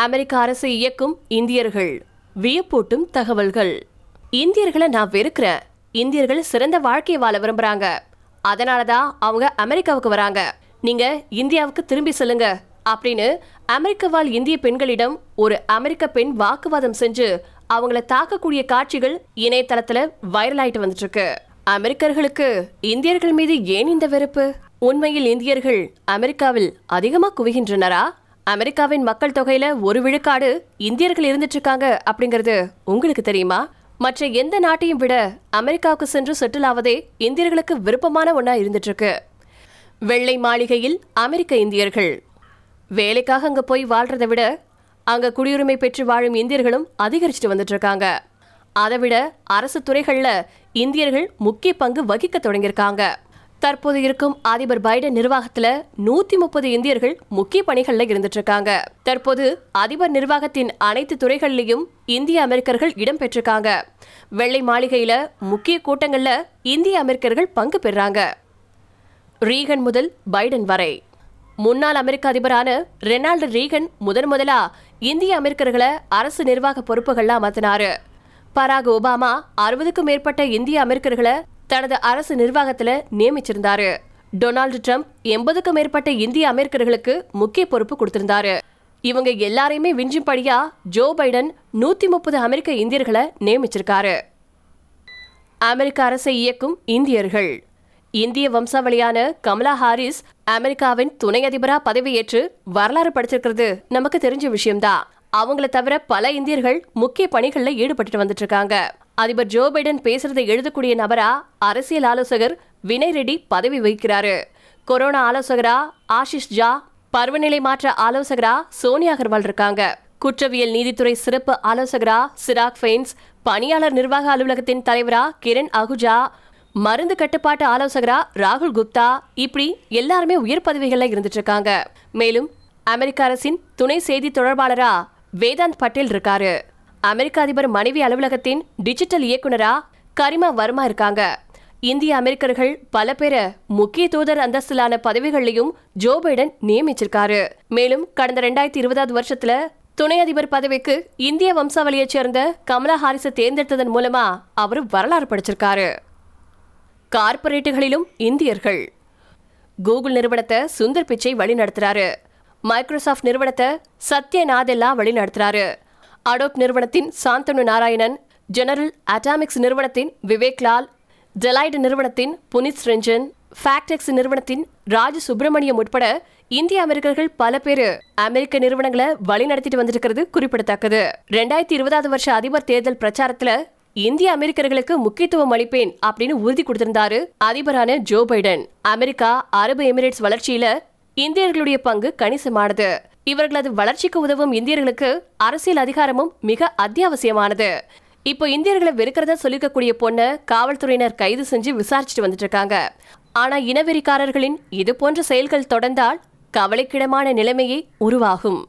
அமெரிக்க அரசு இயக்கும் இந்தியர்கள். வியப்பூட்டும் தகவல்கள். இந்தியர்களை நான் வெறுக்கிறேன் இந்தியர்கள் சிறந்த வாழ்க்கையை வாழ விரும்புறாங்க. அதனால தான் அவங்க அமெரிக்காவுக்கு வராங்க. நீங்க இந்தியாவுக்கு திரும்பி செல்லுங்க. அப்படின்னு அமெரிக்க வாழ் இந்திய பெண்களிடம் ஒரு அமெரிக்க பெண் வாக்குவாதம் செஞ்சு அவங்கள தாக்கக்கூடிய காட்சிகள் இணையதளத்துல வைரல் ஆயிட்டு வந்துட்டு இருக்கு அமெரிக்கர்களுக்கு இந்தியர்கள் மீது ஏன் இந்த வெறுப்பு? உண்மையில் இந்தியர்கள் அமெரிக்காவில் அதிகமா குவிகின்றனரா? அமெரிக்காவின் மக்கள் தொகையில ஒரு விழுக்காடு இந்தியர்கள் இருந்துட்டு இருக்காங்க அப்படிங்கிறது உங்களுக்கு தெரியுமா? மற்ற எந்த நாட்டையும் விட அமெரிக்காவுக்கு சென்று செட்டில் ஆவதே இந்தியர்களுக்கு விருப்பமான ஒன்றா இருந்துட்டு இருக்கு வெள்ளை மாளிகையில் அமெரிக்க இந்தியர்கள். வேலைக்காக அங்க போய் வாழ்றதை விட அங்க குடியுரிமை பெற்று வாழும் இந்தியர்களும் அதிகரிச்சுட்டு வந்துட்டு இருக்காங்க அதை விட அரசு துறைகள்ல இந்தியர்கள் முக்கிய பங்கு வகிக்க தொடங்கியிருக்காங்க. தற்போது இருக்கும் அதிபர் பைடன் நிர்வாகத்துல நூத்தி முப்பது இந்தியர்கள் முக்கிய பணிகள்ல இருந்துட்டு இருக்காங்க தற்போது அதிபர் நிர்வாகத்தின் அனைத்து துறைகள்லயும் இந்திய அமெரிக்கர்கள் இடம்பெற்றிருக்காங்க வெள்ளை மாளிகையில முக்கிய கூட்டங்கள்ல இந்திய அமெரிக்கர்கள் பங்கு பெறாங்க. ரீகன் முதல் பைடன் வரை. முன்னாள் அமெரிக்க அதிபரான ரெனால்டு ரீகன் முதன் முதலா இந்திய அமெரிக்கர்களை அரசு நிர்வாக பொறுப்புகள்லாம் அமர்த்தினாரு. பராக் ஒபாமா அறுபதுக்கும் மேற்பட்ட இந்திய அமெரிக்கர்களை தனது அரசு நிர்வாகத்தில் நியமிச்சிருந்தாரு. டொனால்டு ட்ரம்ப் எண்பதுக்கும் மேற்பட்ட இந்திய அமெரிக்கர்களுக்கு முக்கிய பொறுப்பு கொடுத்திருந்தாரு. இவங்க எல்லாரையுமே விஞ்சும்படியா ஜோ பைடன் நூத்தி முப்பது அமெரிக்க இந்தியர்களை நியமிச்சிருக்காரு. அமெரிக்க அரசை இயக்கும் இந்தியர்கள். இந்திய வம்சாவளியான கமலா ஹாரிஸ் அமெரிக்காவின் துணை அதிபரா பதவியேற்று வரலாறு படிச்சிருக்கிறது. நமக்கு தெரிஞ்ச விஷயம்தான். அவங்கள தவிர பல இந்தியர்கள் முக்கிய பணிகளில் ஈடுபட்டு வந்துட்டு இருக்காங்க. அதிபர் ஜோ பைடன் பேசுறதை எழுதக்கூடிய நபரா அரசியல் ஆலோசகர் வினய் ரெட்டி பதவி வகிக்கிறாரு. கொரோனா ஆலோசகரா ஆஷிஷ் ஜா பருவநிலை மாற்ற ஆலோசகரா சோனியா அகர்வால் இருக்காங்க. குற்றவியல் நீதித்துறை சிறப்பு ஆலோசகரா சிராக் ஃபெயின்ஸ் பணியாளர் நிர்வாக அலுவலகத்தின் தலைவரா கிரண் அகுஜா மருந்து கட்டுப்பாட்டு ஆலோசகரா ராகுல் குப்தா இப்படி எல்லாருமே உயர் பதவிகள்ல இருந்துட்டு இருக்காங்க. மேலும் அமெரிக்க அரசின் துணை செய்தி தொடர்பாளரா வேதாந்த் பட்டேல் இருக்காரு. அமெரிக்க அதிபர் மனைவி அலுவலகத்தின் டிஜிட்டல் இயக்குனரா கரிமா வர்மா இருக்காங்க. இந்திய அமெரிக்கர்கள் பல பேரை முக்கிய தூதர் அந்தஸ்திலான பதவிகள்லையும் ஜோ பைடன் நியமிச்சிருக்காரு. மேலும் கடந்த ரெண்டாயிரத்தி இருபதாவது வருஷத்துல துணை அதிபர் பதவிக்கு இந்திய வம்சாவளியைச் சேர்ந்த கமலா ஹாரிஸை தேர்ந்தெடுத்ததன் மூலமா அவர் வரலாறு படிச்சிருக்காரு. கார்ப்பரேட்டுகளிலும் இந்தியர்கள். கூகுள் நிறுவனத்தை சுந்தர் பிச்சை வழி நடத்துறாரு மைக்ரோசாஃப்ட் நிறுவனத்தை சத்ய நாதெல்லா வழி நடத்துறாரு அடோப் நிறுவனத்தின் சாந்தனு நாராயணன் ஜெனரல் அட்டாமிக்ஸ் நிறுவனத்தின் விவேக் லால் டெலைட் நிறுவனத்தின் புனித் ரஞ்சன் ஃபேக்டெக்ஸ் நிறுவனத்தின் ராஜு சுப்பிரமணியம் உட்பட இந்திய அமெரிக்கர்கள் பல பேரு அமெரிக்க நிறுவனங்களை வழி நடத்திட்டு வந்திருக்கிறது குறிப்பிடத்தக்கது. ரெண்டாயிரத்தி இருபதாவது வருஷ அதிபர் தேர்தல் பிரச்சாரத்துல இந்திய அமெரிக்கர்களுக்கு முக்கியத்துவம் அளிப்பேன் அப்படின்னு உறுதி கொடுத்திருந்தாரு அதிபரான ஜோ பைடன். அமெரிக்கா அரபு எமிரேட்ஸ் வளர்ச்சியில இந்தியர்களுடைய பங்கு கணிசமானது. இவர்களது வளர்ச்சிக்கு உதவும் இந்தியர்களுக்கு அரசியல் அதிகாரமும் மிக அத்தியாவசியமானது. இப்போ இந்தியர்களை வெறுக்கிறதா சொல்லிக்கக்கூடிய பொண்ணை காவல்துறையினர் கைது செஞ்சு விசாரிச்சுட்டு வந்துட்டு இருக்காங்க ஆனா இனவெறிக்காரர்களின் இது போன்ற செயல்கள் தொடர்ந்தால் கவலைக்கிடமான நிலைமையே உருவாகும்.